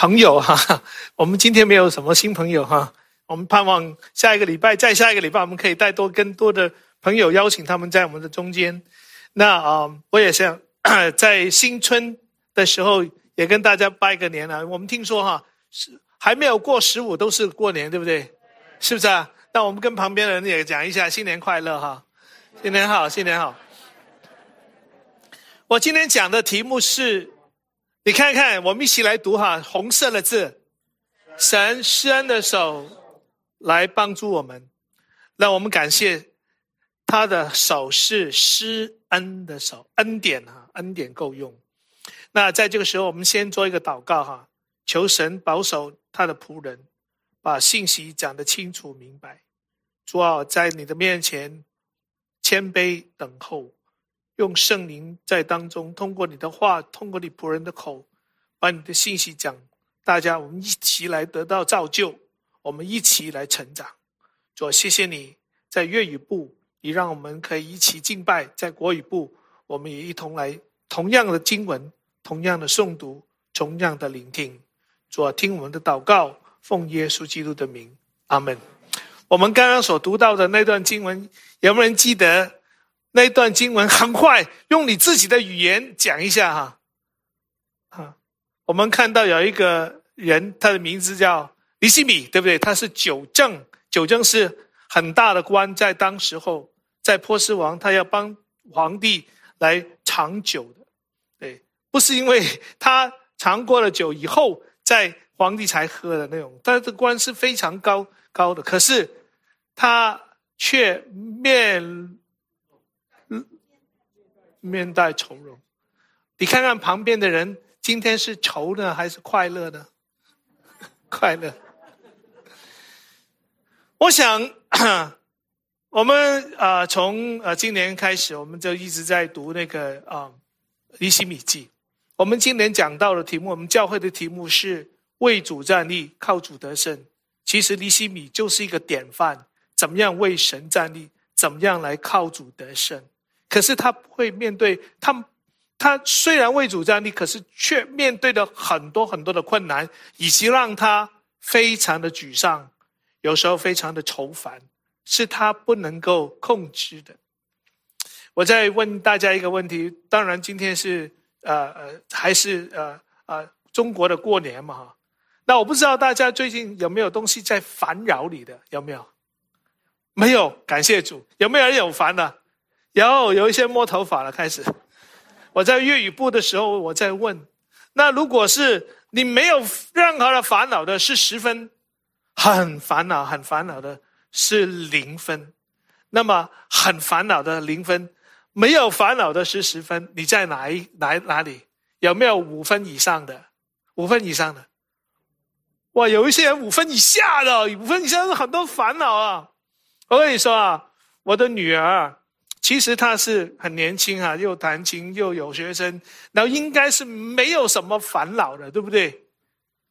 朋友哈，我们今天没有什么新朋友哈，我们盼望下一个礼拜，再下一个礼拜，我们可以带多更多的朋友，邀请他们在我们的中间。那啊，我也想 在新春的时候也跟大家拜个年啊。我们听说哈，是还没有过十五都是过年，对不对？是不是啊？那我们跟旁边的人也讲一下新年快乐哈，新年好，新年好。我今天讲的题目是，你看看，我们一起来读哈，红色的字，神施恩的手来帮助我们，让我们感谢他的手是施恩的手，恩典哈，恩典够用。那在这个时候，我们先做一个祷告哈，求神保守他的仆人，把信息讲得清楚明白。主啊，在你的面前谦卑等候。用圣灵在当中，通过你的话，通过你仆人的口，把你的信息讲。大家，我们一起来得到造就，我们一起来成长。主，谢谢你在粤语部，你让我们可以一起敬拜；在国语部，我们也一同来同样的经文，同样的诵读，同样的聆听。主，听我们的祷告，奉耶稣基督的名，阿门。我们刚刚所读到的那段经文，有没有人记得？那一段经文很快，用你自己的语言讲一下哈。啊，我们看到有一个人，他的名字叫尼西米，对不对？他是九正，九正是很大的官，在当时候，在波斯王，他要帮皇帝来尝酒的，对，不是因为他尝过了酒以后，在皇帝才喝的那种，他的官是非常高高的，可是他却面。面带愁容，你看看旁边的人，今天是愁呢还是快乐呢？快乐。我想，我们啊，从呃今年开始，我们就一直在读那个啊《尼西米记》。我们今年讲到的题目，我们教会的题目是为主站立，靠主得胜。其实尼西米就是一个典范，怎么样为神站立，怎么样来靠主得胜。可是他会面对他，他虽然为主站立，可是却面对了很多很多的困难，以及让他非常的沮丧，有时候非常的愁烦，是他不能够控制的。我再问大家一个问题，当然今天是呃呃还是呃呃中国的过年嘛哈，那我不知道大家最近有没有东西在烦扰你的，有没有？没有，感谢主。有没有人有烦的？有有一些摸头发了，开始。我在粤语部的时候，我在问：那如果是你没有任何的烦恼的，是十分，很烦恼、很烦恼的，是零分。那么很烦恼的零分，没有烦恼的是十分。你在哪一哪哪里？有没有五分以上的？五分以上的？哇，有一些人五分以下的，五分以下很多烦恼啊！我跟你说啊，我的女儿。其实他是很年轻啊，又弹琴又有学生，然后应该是没有什么烦恼的，对不对？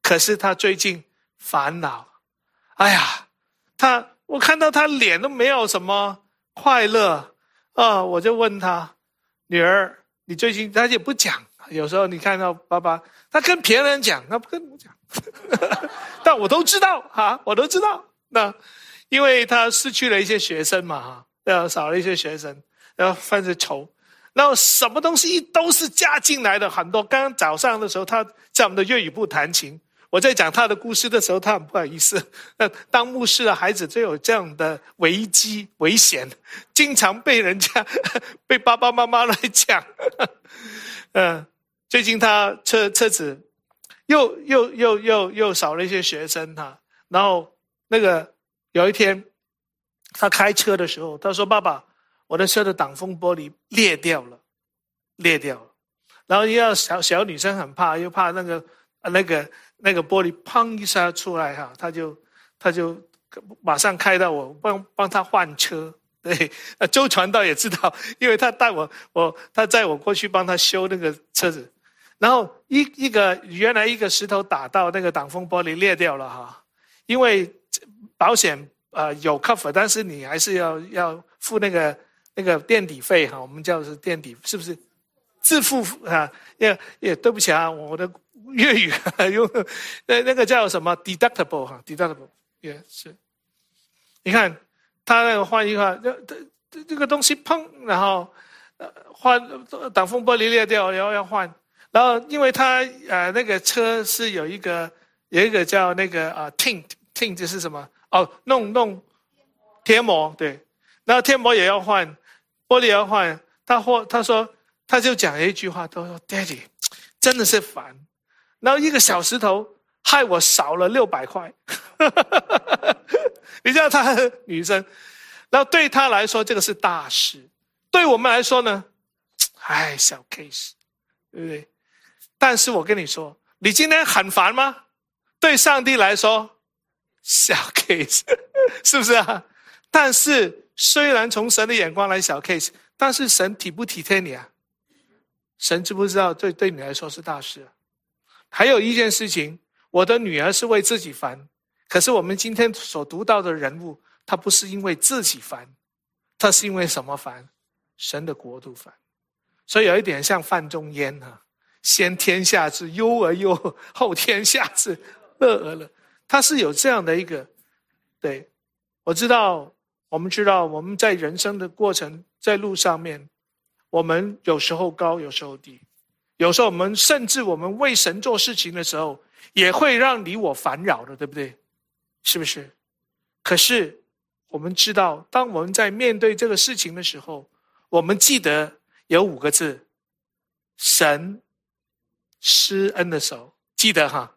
可是他最近烦恼，哎呀，他我看到他脸都没有什么快乐啊！我就问他女儿，你最近他也不讲，有时候你看到爸爸，他跟别人讲，他不跟我讲，但我都知道哈，我都知道。那因为他失去了一些学生嘛哈。要少了一些学生，然后犯着愁，然后什么东西都是加进来的很多。刚刚早上的时候，他在我们的粤语部弹琴，我在讲他的故事的时候，他很不好意思。当牧师的孩子就有这样的危机危险，经常被人家 被爸爸妈妈来讲。嗯，最近他车车子又又又又又少了一些学生哈，然后那个有一天。他开车的时候，他说：“爸爸，我的车的挡风玻璃裂掉了，裂掉了。然后又要小小女生很怕，又怕那个那个那个玻璃砰一下出来哈，他就他就马上开到我帮帮他换车。对，周传道也知道，因为他带我我他载我过去帮他修那个车子。然后一一个原来一个石头打到那个挡风玻璃裂掉了哈，因为保险。”呃，有 cover，但是你还是要要付那个那个垫底费哈，我们叫是垫底，是不是？自负啊，也也对不起啊，我的粤语用那那个叫什么 deductible 哈，deductible 也是。你看他那个换一个，这这这个东西砰，然后呃换挡风玻璃裂掉，然后要换，然后因为他呃那个车是有一个有一个叫那个啊 tint tint 就是什么？哦，弄弄贴膜对，然后贴膜也要换，玻璃也要换。他或他说他就讲了一句话，他说：“Daddy，真的是烦。”然后一个小石头害我少了六百块。你知道他女生，然后对他来说这个是大事，对我们来说呢，哎，小 case，对不对？但是我跟你说，你今天很烦吗？对上帝来说。小 case 是不是啊？但是虽然从神的眼光来小 case，但是神体不体贴你啊？神知不知道对对你来说是大事？还有一件事情，我的女儿是为自己烦，可是我们今天所读到的人物，他不是因为自己烦，他是因为什么烦？神的国度烦。所以有一点像范仲淹啊，先天下之忧而忧，后天下之乐而乐。他是有这样的一个，对，我知道，我们知道我们在人生的过程，在路上面，我们有时候高，有时候低，有时候我们甚至我们为神做事情的时候，也会让你我烦扰的，对不对？是不是？可是我们知道，当我们在面对这个事情的时候，我们记得有五个字：神施恩的手，记得哈。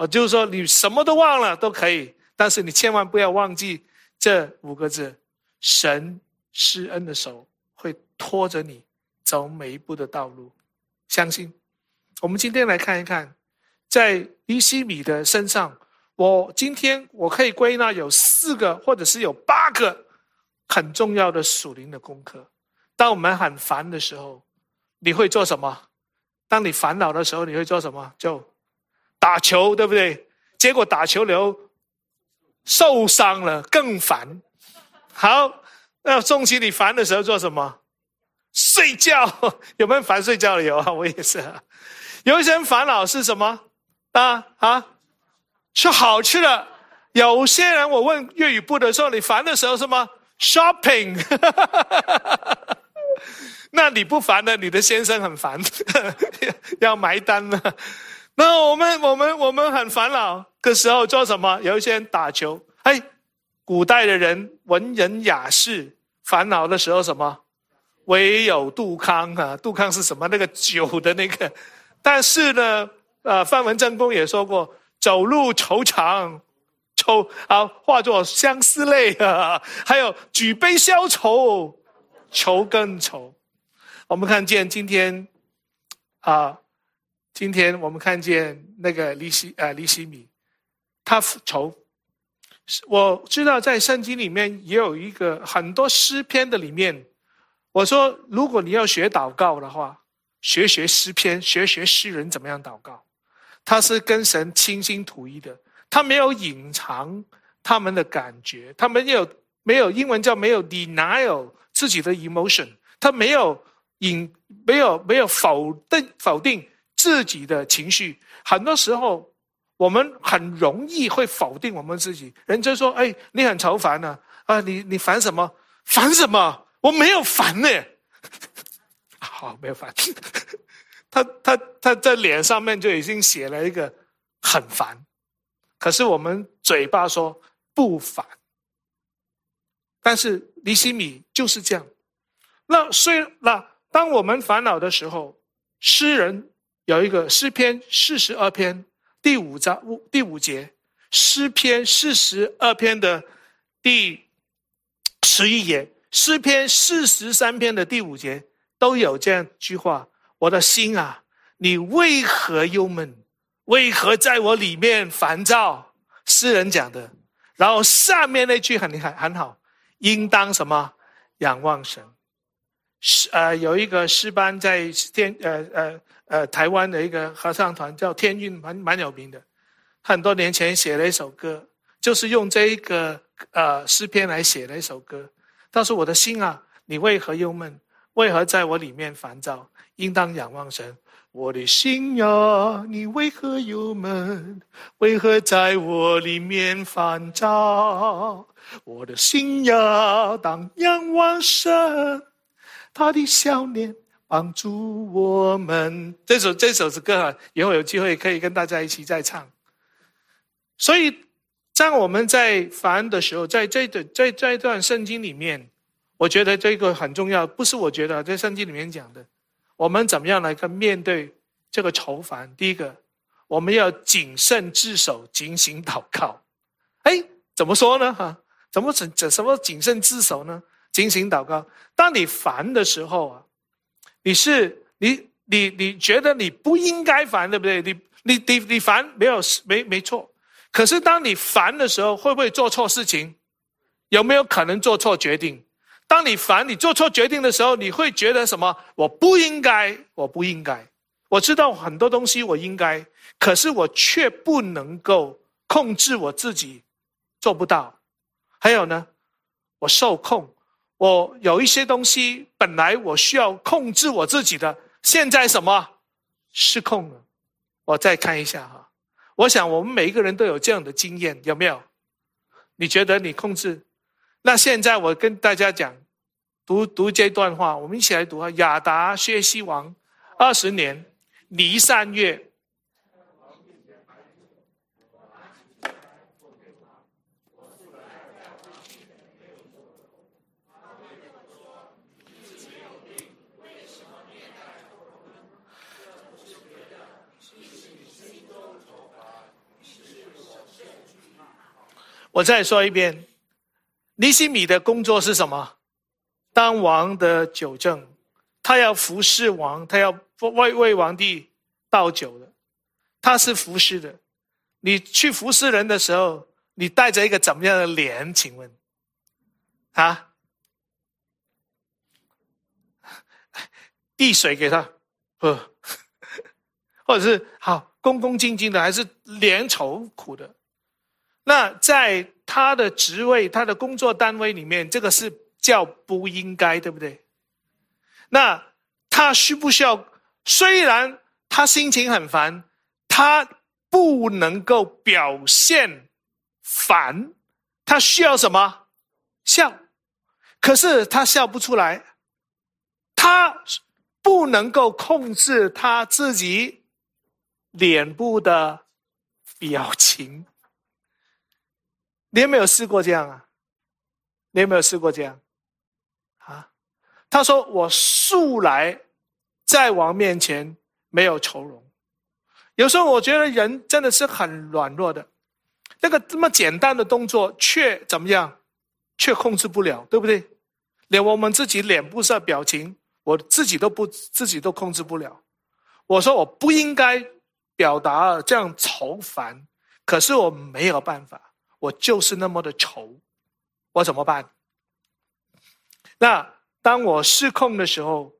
哦，就是说你什么都忘了都可以，但是你千万不要忘记这五个字：神施恩的手会拖着你走每一步的道路。相信。我们今天来看一看，在尼西米的身上，我今天我可以归纳有四个，或者是有八个很重要的属灵的功课。当我们很烦的时候，你会做什么？当你烦恼的时候，你会做什么？就。打球对不对？结果打球流受伤了，更烦。好，那钟琪，你烦的时候做什么？睡觉。有没有烦睡觉的？有啊，我也是。有一些人烦恼是什么？啊啊，吃好吃的。有些人我问粤语部的时候，你烦的时候什么？shopping。那你不烦的，你的先生很烦，要埋单了。那我们我们我们很烦恼的时候做什么？有一些人打球。哎，古代的人文人雅士烦恼的时候什么？唯有杜康啊！杜康是什么？那个酒的那个。但是呢，呃，范文正公也说过：走路愁肠，愁啊，化作相思泪啊。还有举杯消愁，愁更愁。我们看见今天啊。今天我们看见那个利西呃利西米，他复仇。我知道在圣经里面也有一个很多诗篇的里面，我说如果你要学祷告的话，学学诗篇，学学诗人怎么样祷告。他是跟神倾心吐意的，他没有隐藏他们的感觉，他没有没有英文叫没有 denial 自己的 emotion，他没有隐没有没有否定否定。自己的情绪，很多时候我们很容易会否定我们自己。人家说：“哎，你很愁烦呢，啊，你你烦什么？烦什么？我没有烦呢。”好，没有烦。他他他在脸上面就已经写了一个很烦，可是我们嘴巴说不烦。但是尼西米就是这样。那虽那当我们烦恼的时候，诗人。有一个诗篇四十二篇第五章第五节，诗篇四十二篇的第十一页，诗篇四十三篇的第五节都有这样一句话：“我的心啊，你为何忧闷？为何在我里面烦躁？”诗人讲的。然后下面那句很很很好，应当什么？仰望神。诗呃，有一个诗班在天呃呃。呃，台湾的一个合唱团叫天韵，蛮蛮有名的。很多年前写了一首歌，就是用这一个呃诗篇来写了一首歌。他说：“我的心啊，你为何忧闷？为何在我里面烦躁？应当仰望神。我的心呀，你为何忧闷？为何在我里面烦躁？我的心呀，当仰望神，他的笑脸帮助我们。这首这首歌啊，以后有机会可以跟大家一起再唱。所以，当我们在烦的时候，在这的在这一段圣经里面，我觉得这个很重要。不是我觉得在圣经里面讲的。我们怎么样来跟面对这个愁烦？第一个，我们要谨慎自守，警醒祷告。哎，怎么说呢？哈，怎么怎怎什么谨慎自守呢？警醒祷告。当你烦的时候啊，你是你你你觉得你不应该烦，对不对？你你你你烦没有没没错。可是当你烦的时候，会不会做错事情？有没有可能做错决定？当你烦你做错决定的时候，你会觉得什么？我不应该，我不应该。我知道很多东西我应该，可是我却不能够控制我自己，做不到。还有呢，我受控，我有一些东西本来我需要控制我自己的，现在什么失控了？我再看一下哈，我想我们每一个人都有这样的经验，有没有？你觉得你控制？那现在我跟大家讲，读读这段话，我们一起来读啊。亚达薛西王二十年，离散月。我再说一遍。尼西米的工作是什么？当王的酒政，他要服侍王，他要为为皇帝倒酒的，他是服侍的。你去服侍人的时候，你带着一个怎么样的脸？请问，啊？递水给他，不，或者是好恭恭敬敬的，还是脸愁苦的？那在。他的职位，他的工作单位里面，这个是叫不应该，对不对？那他需不需要？虽然他心情很烦，他不能够表现烦，他需要什么？笑。可是他笑不出来，他不能够控制他自己脸部的表情。你有没有试过这样啊？你有没有试过这样？啊？他说：“我素来在王面前没有愁容。”有时候我觉得人真的是很软弱的，那个这么简单的动作却怎么样？却控制不了，对不对？连我们自己脸部上表情，我自己都不自己都控制不了。我说我不应该表达这样愁烦，可是我没有办法。我就是那么的愁，我怎么办？那当我失控的时候，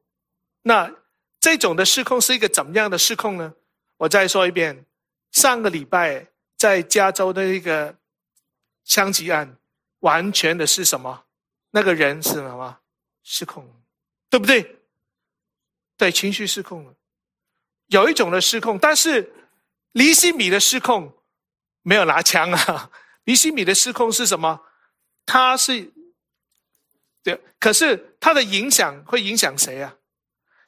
那这种的失控是一个怎么样的失控呢？我再说一遍，上个礼拜在加州的一个枪击案，完全的是什么？那个人是什么？失控，对不对？对，情绪失控了。有一种的失控，但是离心米的失控没有拿枪啊。尼西米的失控是什么？他是，对，可是他的影响会影响谁啊？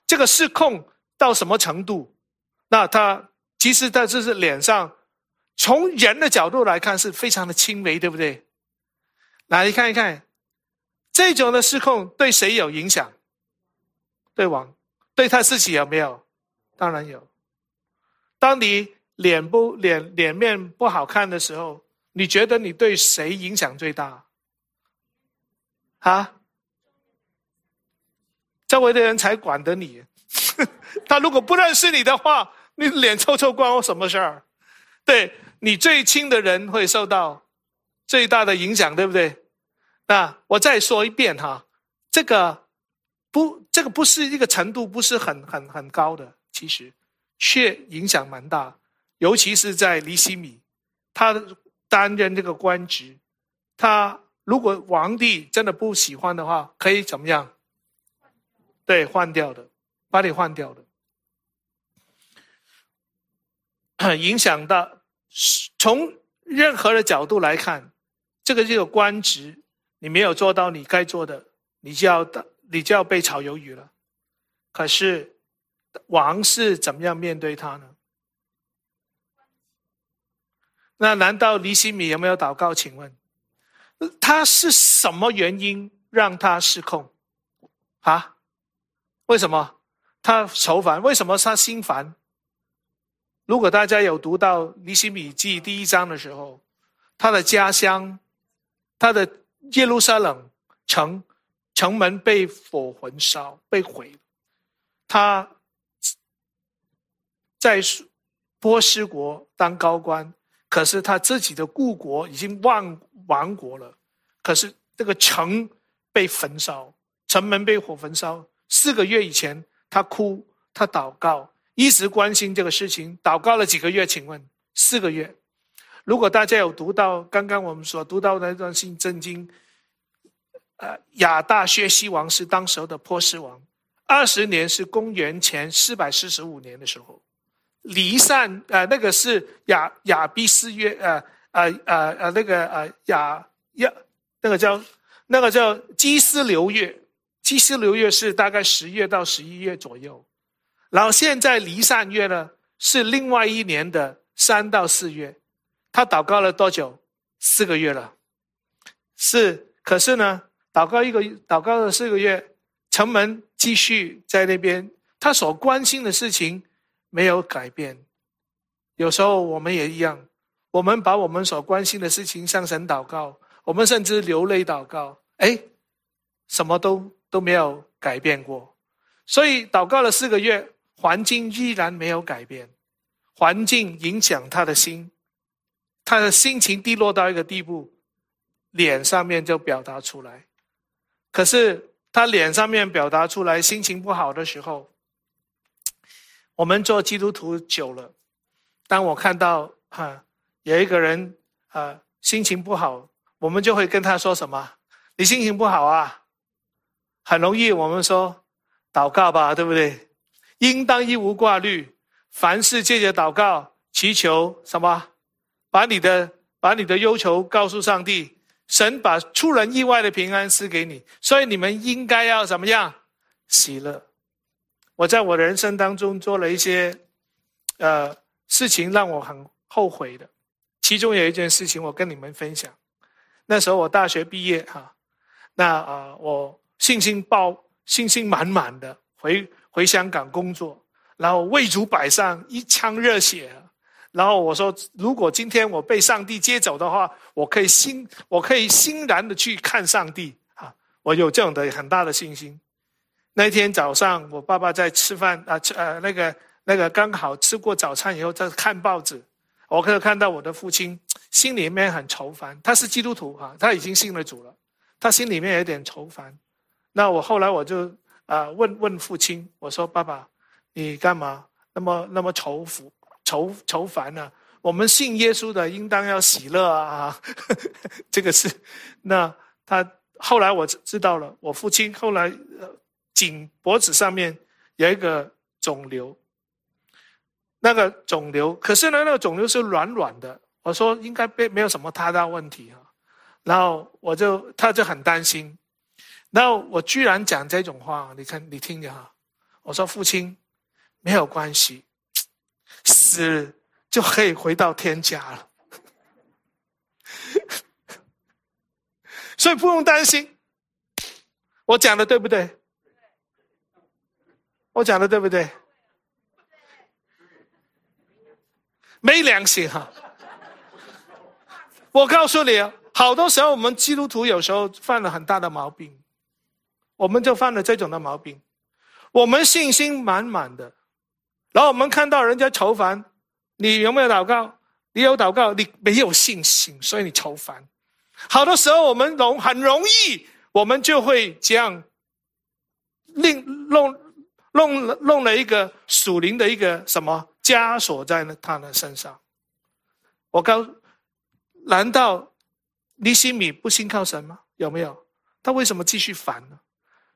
这个失控到什么程度？那他其实他就是脸上，从人的角度来看是非常的轻微，对不对？来看一看，这种的失控对谁有影响？对王，对他自己有没有？当然有。当你脸不脸脸面不好看的时候。你觉得你对谁影响最大？啊？周围的人才管得你。他如果不认识你的话，你脸臭臭关我什么事儿？对你最亲的人会受到最大的影响，对不对？那我再说一遍哈，这个不，这个不是一个程度，不是很很很高的，其实却影响蛮大，尤其是在离西米，他。担任这个官职，他如果皇帝真的不喜欢的话，可以怎么样？对，换掉的，把你换掉的，影响到从任何的角度来看，这个这个官职，你没有做到你该做的，你就要你就要被炒鱿鱼了。可是王是怎么样面对他呢？那难道尼西米有没有祷告？请问，他是什么原因让他失控？啊？为什么他愁烦？为什么他心烦？如果大家有读到尼西米记第一章的时候，他的家乡，他的耶路撒冷城城门被火焚烧，被毁。他在波斯国当高官。可是他自己的故国已经亡亡国了，可是这个城被焚烧，城门被火焚烧。四个月以前，他哭，他祷告，一直关心这个事情，祷告了几个月？请问四个月？如果大家有读到刚刚我们所读到的那段新圣经，呃，亚大薛西王是当时候的波斯王，二十年是公元前四百四十五年的时候。离散，呃，那个是亚亚比斯约，呃，呃，呃，呃，那个，呃，亚亚，那个叫，那个叫基斯流月，基斯流月是大概十月到十一月左右，然后现在离散月呢是另外一年的三到四月，他祷告了多久？四个月了，是，可是呢，祷告一个，祷告了四个月，城门继续在那边，他所关心的事情。没有改变，有时候我们也一样，我们把我们所关心的事情向神祷告，我们甚至流泪祷告，哎，什么都都没有改变过，所以祷告了四个月，环境依然没有改变，环境影响他的心，他的心情低落到一个地步，脸上面就表达出来，可是他脸上面表达出来心情不好的时候。我们做基督徒久了，当我看到哈有一个人啊心情不好，我们就会跟他说什么？你心情不好啊？很容易我们说祷告吧，对不对？应当一无挂虑，凡事借着祷告祈求什么？把你的把你的忧愁告诉上帝，神把出人意外的平安赐给你。所以你们应该要怎么样？喜乐。我在我的人生当中做了一些，呃，事情让我很后悔的。其中有一件事情，我跟你们分享。那时候我大学毕业哈，那啊，我信心爆，信心满满的回回香港工作，然后为主摆上，一腔热血。然后我说，如果今天我被上帝接走的话，我可以欣，我可以欣然的去看上帝啊！我有这样的很大的信心。那天早上，我爸爸在吃饭啊，吃呃那个那个刚好吃过早餐以后在看报纸，我可以看到我的父亲心里面很愁烦。他是基督徒哈，他已经信了主了，他心里面有点愁烦。那我后来我就啊问问父亲，我说：“爸爸，你干嘛那么那么愁福愁愁烦呢？我们信耶稣的应当要喜乐啊！这个是那他后来我知道了，我父亲后来呃。”颈脖子上面有一个肿瘤，那个肿瘤，可是呢，那个肿瘤是软软的。我说应该没没有什么太大问题啊，然后我就他就很担心，然后我居然讲这种话，你看你听着哈，我说父亲没有关系，死就可以回到天家了，所以不用担心。我讲的对不对？我讲的对不对？没良心哈！我告诉你，好多时候我们基督徒有时候犯了很大的毛病，我们就犯了这种的毛病。我们信心满满的，然后我们看到人家愁烦，你有没有祷告？你有祷告，你没有信心，所以你愁烦。好多时候我们容很容易，我们就会这样令弄。弄了弄了一个属灵的一个什么枷锁在那他的身上。我告，难道尼西米不信靠神吗？有没有？他为什么继续烦呢？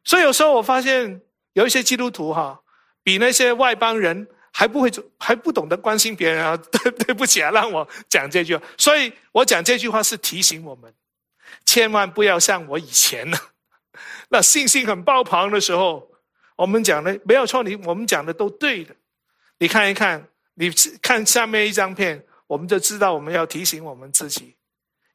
所以有时候我发现有一些基督徒哈，比那些外邦人还不会还不懂得关心别人啊！对对不起啊，让我讲这句话。所以我讲这句话是提醒我们，千万不要像我以前呢，那信心很爆棚的时候，我们讲的没有错，你我们讲的都对的。你看一看，你看下面一张片，我们就知道我们要提醒我们自己，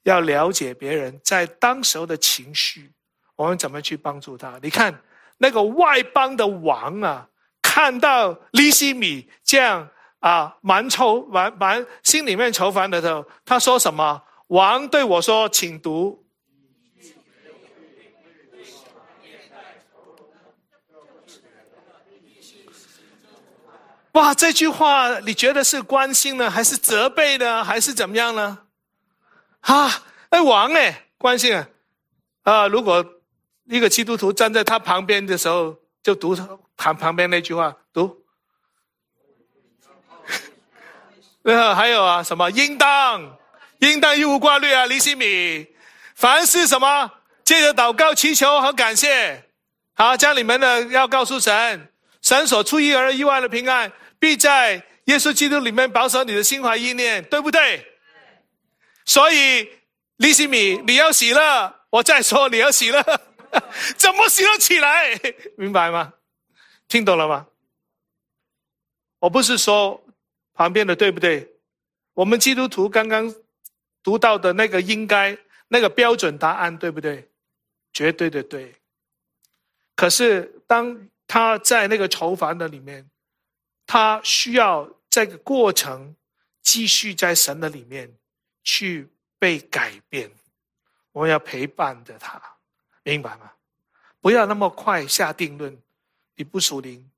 要了解别人在当时候的情绪，我们怎么去帮助他？你看那个外邦的王啊，看到利西米这样啊，蛮愁蛮蛮心里面愁烦的时候，他说什么？王对我说：“请读。”哇，这句话你觉得是关心呢，还是责备呢，还是怎么样呢？啊，哎，王哎，关心啊！啊，如果一个基督徒站在他旁边的时候，就读旁旁边那句话，读。然 后，还有啊，什么应当，应当一无挂虑啊，李希米，凡是什么，借着祷告、祈求和感谢，好，将你们的要告诉神。神所出意而意外的平安，必在耶稣基督里面保守你的心怀意念，对不对？所以，利西米，你要喜乐。我再说，你要喜乐，怎么喜乐起来？明白吗？听懂了吗？我不是说旁边的对不对？我们基督徒刚刚读到的那个应该那个标准答案对不对？绝对的对。可是当。他在那个囚房的里面，他需要这个过程继续在神的里面去被改变。我们要陪伴着他，明白吗？不要那么快下定论。你不属灵，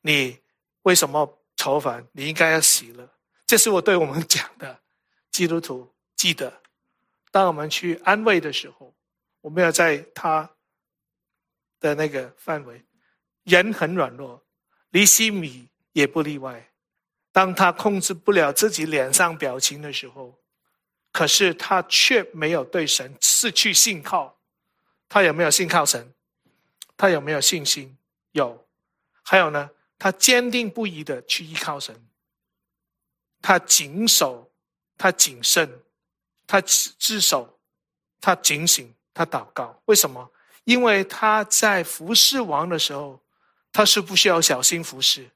你为什么愁烦？你应该要喜乐。这是我对我们讲的。基督徒记得，当我们去安慰的时候，我们要在他的那个范围。人很软弱，离西米也不例外。当他控制不了自己脸上表情的时候，可是他却没有对神失去信靠。他有没有信靠神？他有没有信心？有。还有呢？他坚定不移的去依靠神。他谨守，他谨慎，他自守，他警醒，他祷告。为什么？因为他在服侍王的时候。他是不需要小心服侍，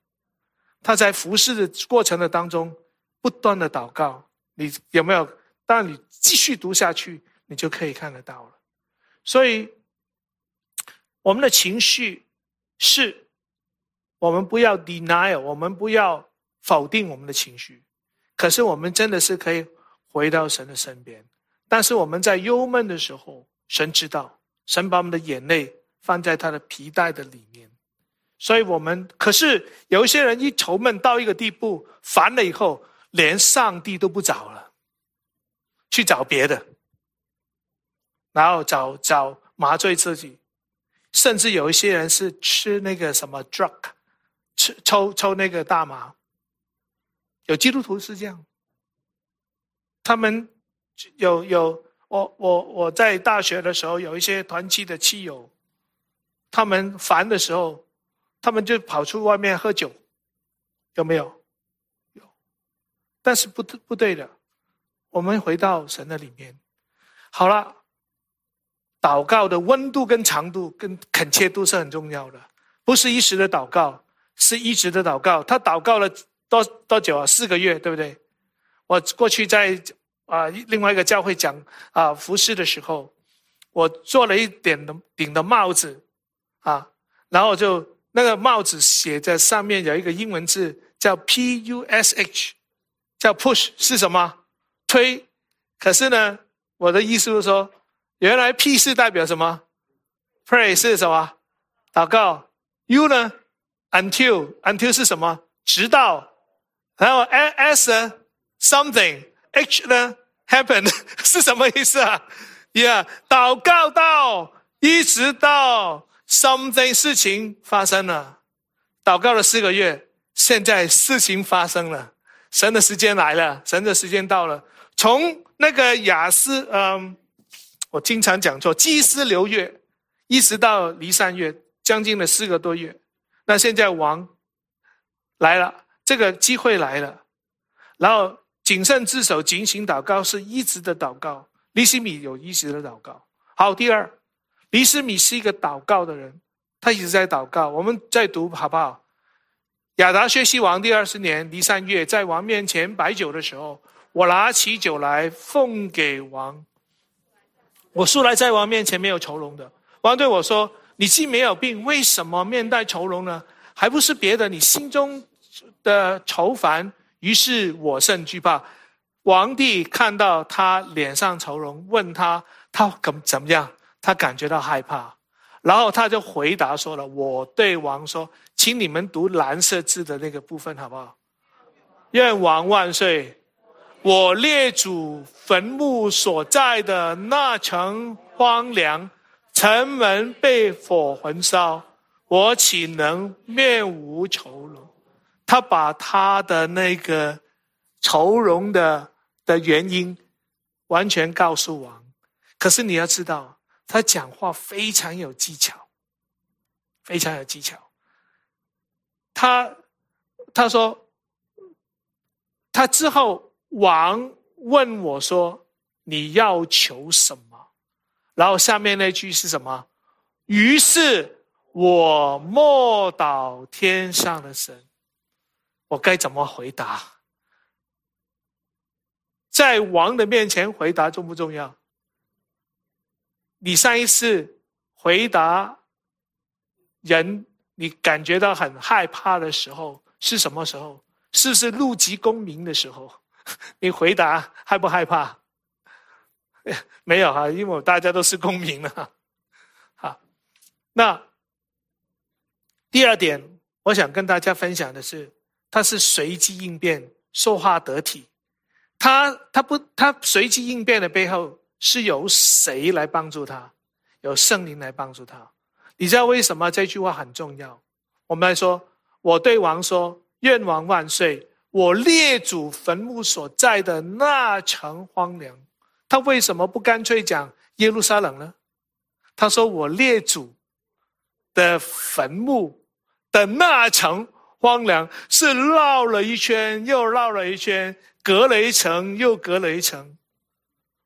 他在服侍的过程的当中不断的祷告。你有没有？当你继续读下去，你就可以看得到了。所以，我们的情绪是，我们不要 deny，我们不要否定我们的情绪。可是，我们真的是可以回到神的身边。但是，我们在忧闷的时候，神知道，神把我们的眼泪放在他的皮带的里面。所以我们可是有一些人一愁闷到一个地步，烦了以后，连上帝都不找了，去找别的，然后找找麻醉自己，甚至有一些人是吃那个什么 drug，吃抽抽那个大麻。有基督徒是这样，他们有有我我我在大学的时候有一些团契的亲友，他们烦的时候。他们就跑出外面喝酒，有没有？有，但是不不对的。我们回到神的里面，好了。祷告的温度跟长度跟恳切度是很重要的，不是一时的祷告，是一直的祷告。他祷告了多多久啊？四个月，对不对？我过去在啊另外一个教会讲啊服饰的时候，我做了一点的顶的帽子啊，然后就。那个帽子写在上面有一个英文字叫 P U S H，叫 push 是什么？推。可是呢，我的意思是说，原来 P 是代表什么？Pray 是什么？祷告。U 呢？Until until 是什么？直到。然后 S 呢？Something。H 呢？Happen 是什么意思啊？Yeah，祷告到一直到。Something 事情发生了，祷告了四个月，现在事情发生了，神的时间来了，神的时间到了。从那个雅思，嗯，我经常讲错，基斯流月，一直到离散月，将近了四个多月。那现在王来了，这个机会来了，然后谨慎自守，警醒祷告是一直的祷告。利西米有一直的祷告。好，第二，李西米是一个祷告的人，他一直在祷告。我们再读好不好？亚达薛西王第二十年第三月，在王面前摆酒的时候，我拿起酒来奉给王。我素来在王面前没有愁容的。王对我说：“你既没有病，为什么面带愁容呢？还不是别的，你心中的愁烦。”于是我甚惧怕。皇帝看到他脸上愁容，问他他怎怎么样？他感觉到害怕，然后他就回答说了：“我对王说，请你们读蓝色字的那个部分好不好？愿王万岁！我列祖坟墓所在的那城荒凉。”城门被火焚烧，我岂能面无愁容？他把他的那个愁容的的原因完全告诉王。可是你要知道，他讲话非常有技巧，非常有技巧。他他说，他之后王问我说：“你要求什么？”然后下面那句是什么？于是我默祷天上的神，我该怎么回答？在王的面前回答重不重要？你上一次回答人，你感觉到很害怕的时候是什么时候？是不是怒极功名的时候？你回答害不害怕？没有哈，因为大家都是公民了。好，那第二点，我想跟大家分享的是，他是随机应变，说话得体。他他不，他随机应变的背后是由谁来帮助他？有圣灵来帮助他。你知道为什么这句话很重要？我们来说，我对王说：“愿王万岁！我列祖坟墓所在的那城荒凉。”他为什么不干脆讲耶路撒冷呢？他说：“我列祖的坟墓的那层荒凉，是绕了一圈又绕了一圈，隔了一层又隔了一层。”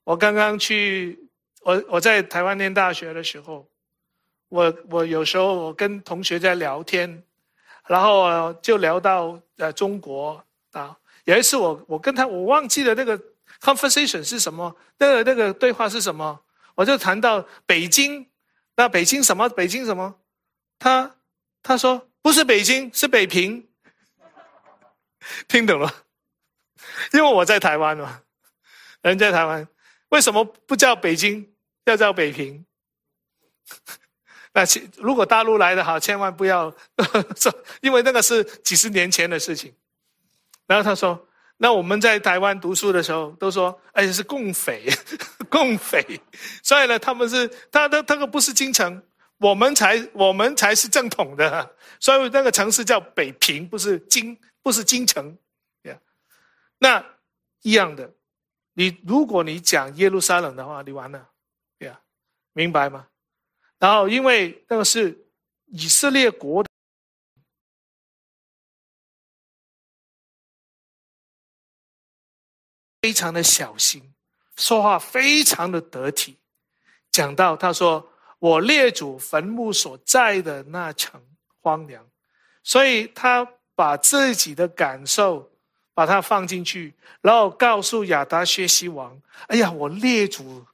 我刚刚去，我我在台湾念大学的时候，我我有时候我跟同学在聊天，然后就聊到呃中国啊。有一次我我跟他我忘记了那个。Conversation 是什么？那个那个对话是什么？我就谈到北京，那北京什么？北京什么？他他说不是北京，是北平。听懂了？因为我在台湾嘛，人在台湾，为什么不叫北京，要叫北平？那如果大陆来的哈，千万不要 说，因为那个是几十年前的事情。然后他说。那我们在台湾读书的时候，都说，而哎，是共匪，共匪。所以呢，他们是他他他个不是京城，我们才我们才是正统的。所以那个城市叫北平，不是京，不是京城。呀，那一样的，你如果你讲耶路撒冷的话，你完了，对呀，明白吗？然后因为那个是以色列国。非常的小心，说话非常的得体。讲到他说：“我列祖坟墓所在的那城荒凉。”所以他把自己的感受把它放进去，然后告诉亚达薛西王：“哎呀，我列祖，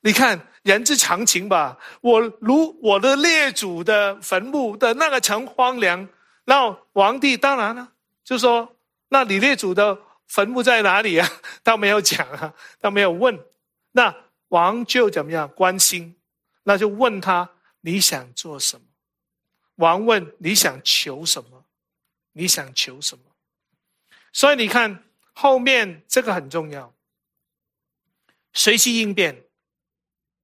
你看人之常情吧。我如我的列祖的坟墓的那个城荒凉，然后皇帝当然了，就说：那你列祖的。”坟墓在哪里啊？他没有讲啊，他没有问。那王就怎么样关心？那就问他你想做什么？王问你想求什么？你想求什么？所以你看后面这个很重要。随机应变，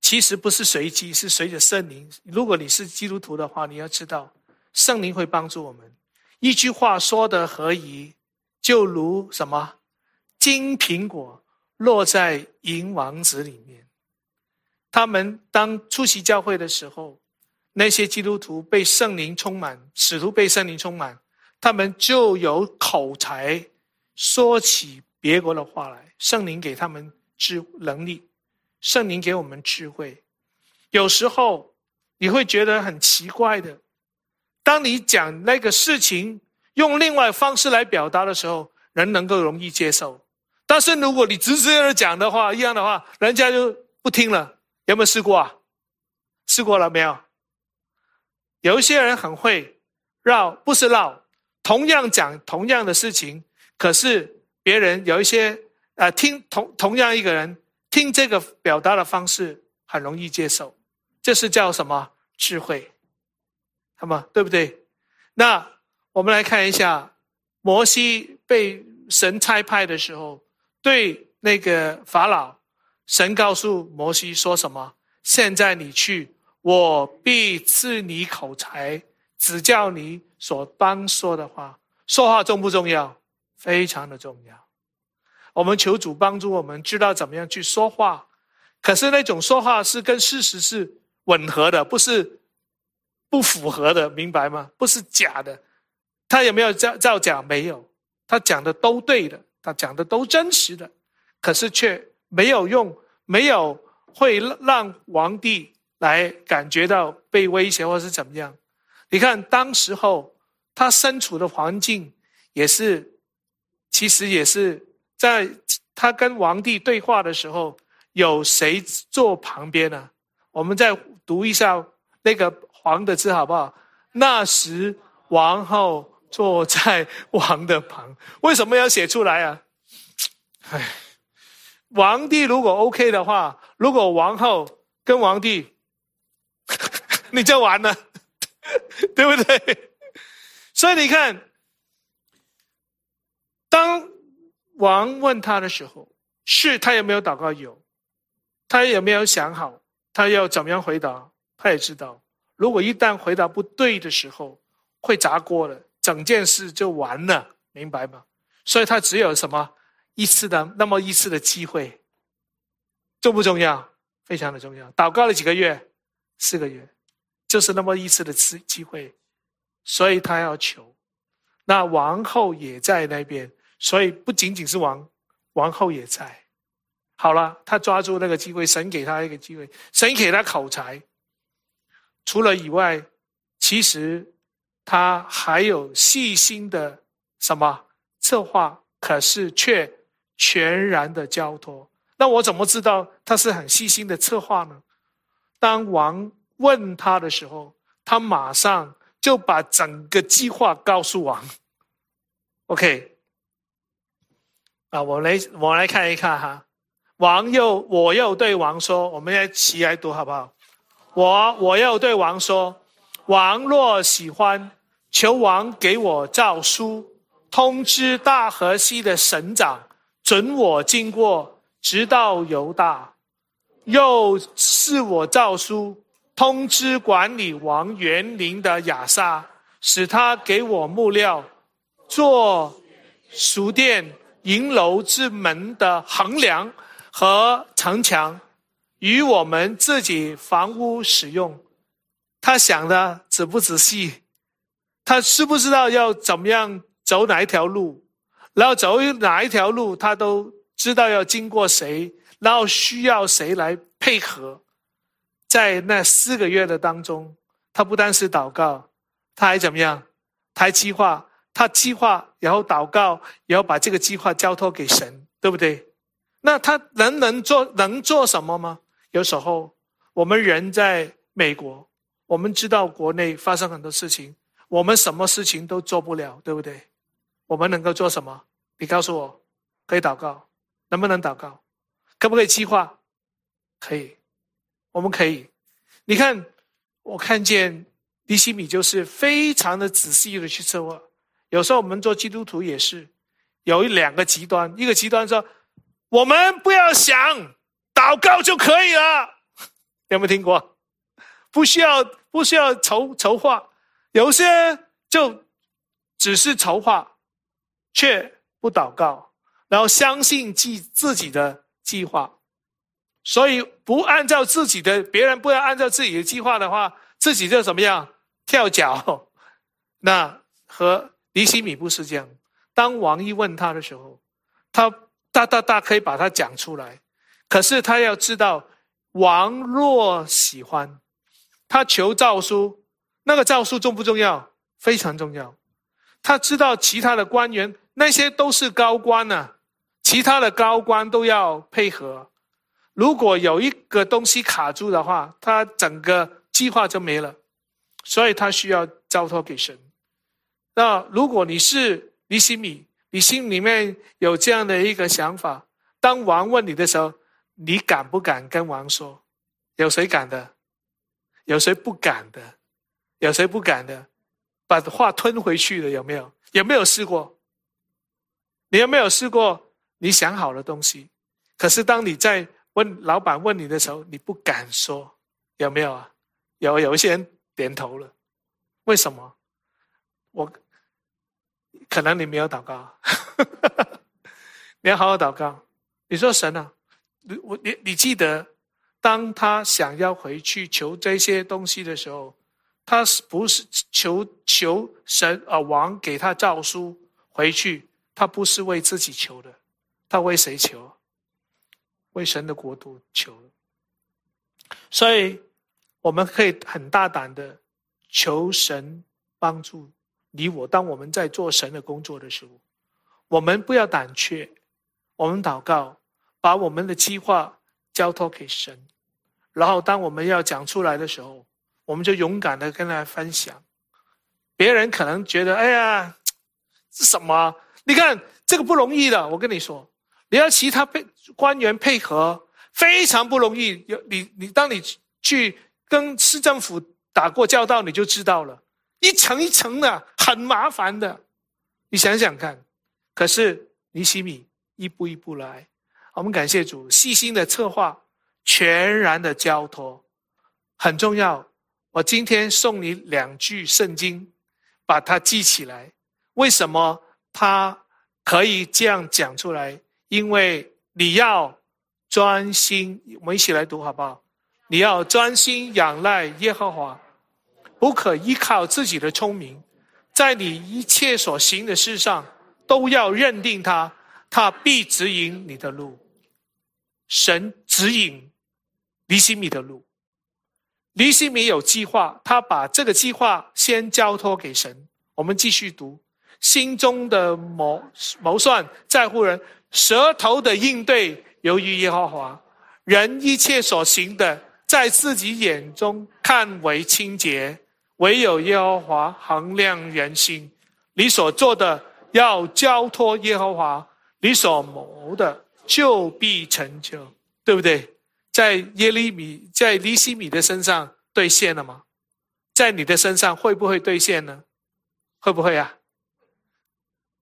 其实不是随机，是随着圣灵。如果你是基督徒的话，你要知道圣灵会帮助我们。一句话说的何宜？就如什么金苹果落在银王子里面，他们当出席教会的时候，那些基督徒被圣灵充满，使徒被圣灵充满，他们就有口才，说起别国的话来。圣灵给他们智能力，圣灵给我们智慧。有时候你会觉得很奇怪的，当你讲那个事情用另外方式来表达的时候，人能够容易接受。但是如果你直接的讲的话，一样的话，人家就不听了。有没有试过啊？试过了没有？有一些人很会绕，不是绕，同样讲同样的事情，可是别人有一些呃听同同样一个人听这个表达的方式很容易接受，这是叫什么智慧？好吗？对不对？那我们来看一下，摩西被神差派的时候，对那个法老，神告诉摩西说什么？现在你去。我必赐你口才，指教你所当说的话。说话重不重要？非常的重要。我们求主帮助我们，知道怎么样去说话。可是那种说话是跟事实是吻合的，不是不符合的，明白吗？不是假的。他有没有造造假？没有，他讲的都对的，他讲的都真实的。可是却没有用，没有会让皇帝。来感觉到被威胁或是怎么样？你看当时候他身处的环境也是，其实也是在他跟皇帝对话的时候，有谁坐旁边呢？我们再读一下那个“皇”的字好不好？那时王后坐在王的旁，为什么要写出来啊？唉，皇帝如果 OK 的话，如果王后跟皇帝。你就完了，对不对？所以你看，当王问他的时候，是他有没有祷告？有，他有没有想好他要怎么样回答？他也知道，如果一旦回答不对的时候，会砸锅了，整件事就完了，明白吗？所以他只有什么一次的那么一次的机会，重不重要？非常的重要。祷告了几个月，四个月。就是那么一次的机机会，所以他要求。那王后也在那边，所以不仅仅是王，王后也在。好了，他抓住那个机会，神给他一个机会，神给他口才。除了以外，其实他还有细心的什么策划，可是却全然的交托。那我怎么知道他是很细心的策划呢？当王。问他的时候，他马上就把整个计划告诉王。OK，啊，我来我来看一看哈。王又我又对王说：“我们来起来读好不好？”我我又对王说：“王若喜欢，求王给我诏书，通知大河西的省长，准我经过，直到犹大。又是我诏书。”通知管理王园林的亚萨，使他给我木料做书店、银楼之门的横梁和城墙，与我们自己房屋使用。他想的仔不仔细？他知不知道要怎么样走哪一条路？然后走哪一条路，他都知道要经过谁，然后需要谁来配合。在那四个月的当中，他不单是祷告，他还怎么样？他还计划，他计划，然后祷告，然后把这个计划交托给神，对不对？那他能能做能做什么吗？有时候我们人在美国，我们知道国内发生很多事情，我们什么事情都做不了，对不对？我们能够做什么？你告诉我，可以祷告，能不能祷告？可不可以计划？可以。我们可以，你看，我看见尼西米就是非常的仔细的去策划。有时候我们做基督徒也是，有一两个极端，一个极端说，我们不要想祷告就可以了，有没有听过？不需要不需要筹筹划，有些就只是筹划，却不祷告，然后相信自自己的计划。所以不按照自己的，别人不要按照自己的计划的话，自己就怎么样跳脚。那和尼西米不是这样。当王一问他的时候，他大大大可以把他讲出来。可是他要知道，王若喜欢，他求诏书，那个诏书重不重要？非常重要。他知道其他的官员那些都是高官呢，其他的高官都要配合。如果有一个东西卡住的话，他整个计划就没了。所以他需要交托给神。那如果你是尼西米，你心里面有这样的一个想法，当王问你的时候，你敢不敢跟王说？有谁敢的？有谁不敢的？有谁不敢的？把话吞回去的有没有？有没有试过？你有没有试过？你想好的东西，可是当你在问老板问你的时候，你不敢说，有没有啊？有，有一些人点头了。为什么？我可能你没有祷告，你要好好祷告。你说神啊，你我你你记得，当他想要回去求这些东西的时候。他是不是求求神啊？王给他诏书回去，他不是为自己求的，他为谁求？为神的国度求。所以，我们可以很大胆的求神帮助你我。当我们在做神的工作的时候，我们不要胆怯，我们祷告，把我们的计划交托给神，然后当我们要讲出来的时候。我们就勇敢的跟大家分享，别人可能觉得，哎呀，是什么？你看这个不容易的。我跟你说，你要其他配官员配合，非常不容易。有你，你当你去跟市政府打过交道，你就知道了，一层一层的，很麻烦的。你想想看，可是尼西米一步一步来，我们感谢主，细心的策划，全然的交托，很重要。我今天送你两句圣经，把它记起来。为什么他可以这样讲出来？因为你要专心，我们一起来读好不好？你要专心仰赖耶和华，不可依靠自己的聪明，在你一切所行的事上都要认定他，他必指引你的路。神指引离心米的路。尼西米有计划，他把这个计划先交托给神。我们继续读，心中的谋谋算在乎人，舌头的应对由于耶和华。人一切所行的，在自己眼中看为清洁，唯有耶和华衡量人心。你所做的要交托耶和华，你所谋的就必成就，对不对？在耶利米、在尼西米的身上兑现了吗？在你的身上会不会兑现呢？会不会啊？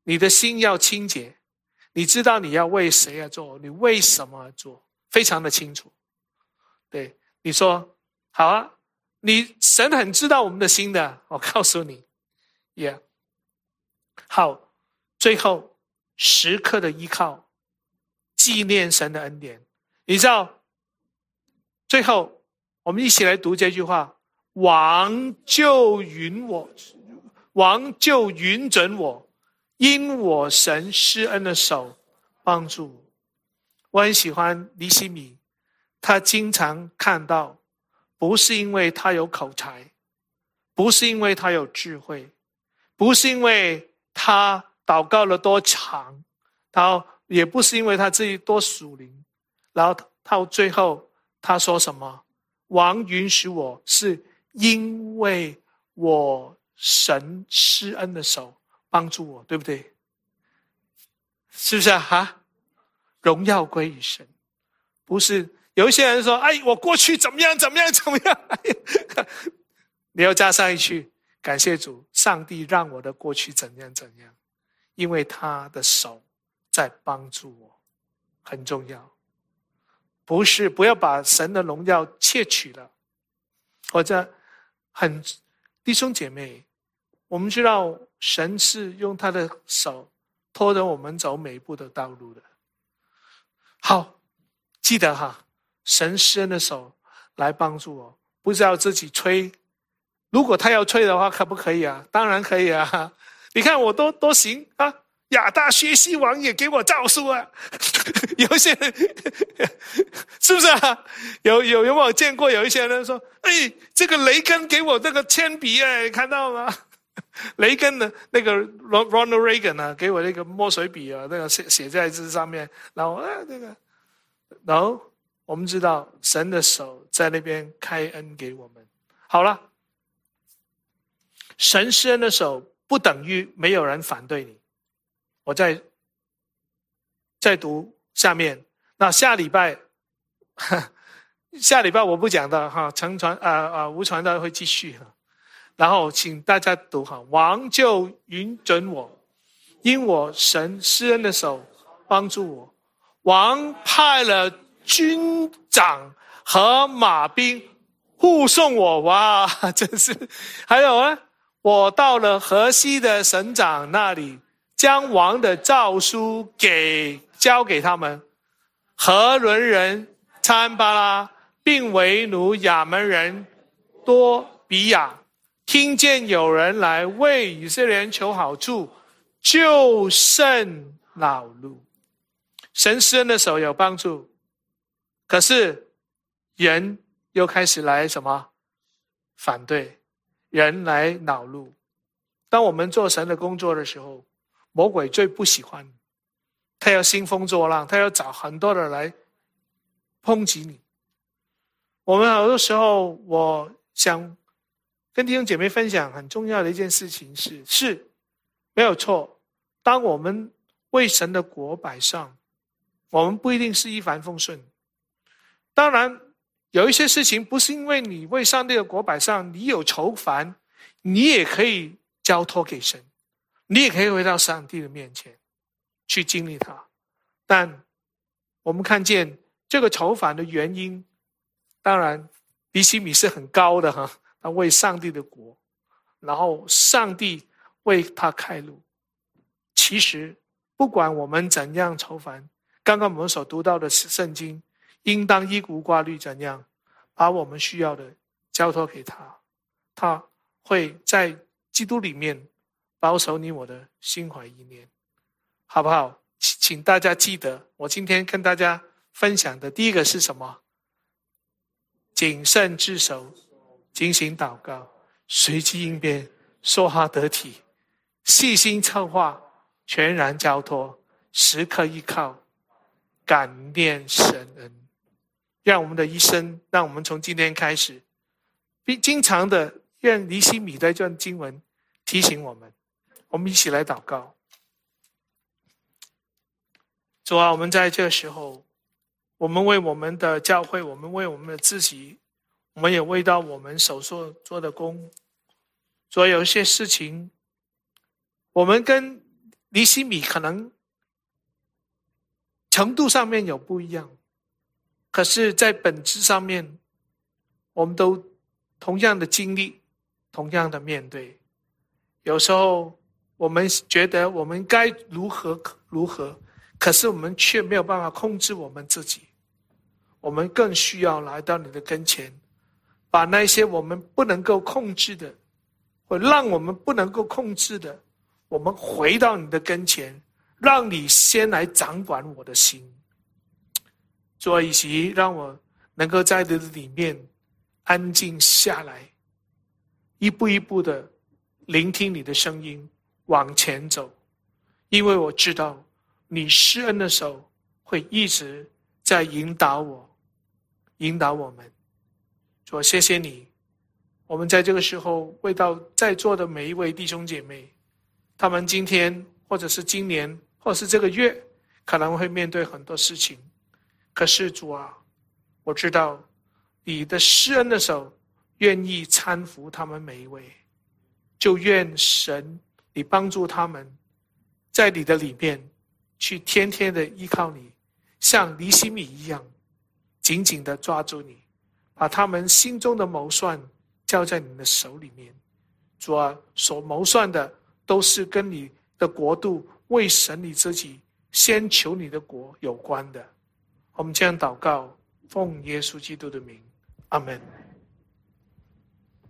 你的心要清洁，你知道你要为谁而做，你为什么而做，非常的清楚。对你说好啊，你神很知道我们的心的，我告诉你，也好。最后时刻的依靠，纪念神的恩典，你知道。最后，我们一起来读这句话：“王就允我，王就允准我，因我神施恩的手帮助。”我很喜欢尼西米，他经常看到，不是因为他有口才，不是因为他有智慧，不是因为他祷告了多长，他也不是因为他自己多属灵，然后到最后。他说什么？王允许我是因为我神施恩的手帮助我，对不对？是不是啊？哈，荣耀归于神，不是有一些人说：“哎，我过去怎么样？怎么样？怎么样？” 你要加上一句：“感谢主，上帝让我的过去怎样怎样，因为他的手在帮助我，很重要。”不是，不要把神的荣耀窃取了。或者，很弟兄姐妹，我们知道神是用他的手拖着我们走每一步的道路的。好，记得哈，神施恩的手来帮助我，不是要自己吹，如果他要吹的话，可不可以啊？当然可以啊！你看我都都行啊！亚大学习王也给我诏书啊！有些人 是不是啊？有有有没有见过有一些人说：“哎，这个雷根给我这个铅笔哎，看到吗？”雷根的那个 Ronald Reagan 啊，给我那个墨水笔啊，那个写写在这上面，然后啊，那个，然后我们知道神的手在那边开恩给我们。好了，神施恩的手不等于没有人反对你。我再再读下面，那下礼拜 下礼拜我不讲的哈，乘传啊啊无传的会继续哈。然后请大家读好，王就允准我，因我神施恩的手帮助我，王派了军长和马兵护送我。哇，真是！还有啊，我到了河西的省长那里，将王的诏书给交给他们。河伦人参巴拉，并为奴亚门人多比亚。听见有人来为以色列人求好处，就甚恼怒。神施恩的手有帮助，可是人又开始来什么反对？人来恼怒。当我们做神的工作的时候，魔鬼最不喜欢，他要兴风作浪，他要找很多人来抨击你。我们好多时候，我想。跟弟兄姐妹分享很重要的一件事情是：是，没有错。当我们为神的国摆上，我们不一定是一帆风顺。当然，有一些事情不是因为你为上帝的国摆上，你有愁烦，你也可以交托给神，你也可以回到上帝的面前去经历它。但我们看见这个愁烦的原因，当然比西米是很高的哈。他为上帝的国，然后上帝为他开路。其实，不管我们怎样愁烦，刚刚我们所读到的圣经，应当一无挂虑，怎样把我们需要的交托给他，他会在基督里面保守你我的心怀意念，好不好？请大家记得，我今天跟大家分享的第一个是什么？谨慎自守。精心祷告，随机应变，说话得体，细心策划，全然交托，时刻依靠，感念神恩，让我们的一生，让我们从今天开始，并经常的愿尼西米的这段经文提醒我们，我们一起来祷告。主啊，我们在这个时候，我们为我们的教会，我们为我们的自己。我们也为到我们手所做的工，所以有一些事情，我们跟尼西米可能程度上面有不一样，可是，在本质上面，我们都同样的经历，同样的面对。有时候我们觉得我们该如何如何，可是我们却没有办法控制我们自己，我们更需要来到你的跟前。把那些我们不能够控制的，或让我们不能够控制的，我们回到你的跟前，让你先来掌管我的心。主以及让我能够在这里面安静下来，一步一步的聆听你的声音，往前走。因为我知道你施恩的手会一直在引导我，引导我们。说谢谢你，我们在这个时候为到在座的每一位弟兄姐妹，他们今天或者是今年或者是这个月，可能会面对很多事情。可是主啊，我知道你的施恩的手愿意搀扶他们每一位，就愿神你帮助他们，在你的里面去天天的依靠你，像离心米一样紧紧的抓住你。把他们心中的谋算交在你的手里面，主啊，所谋算的都是跟你的国度为神你自己先求你的国有关的。我们这样祷告，奉耶稣基督的名，阿门。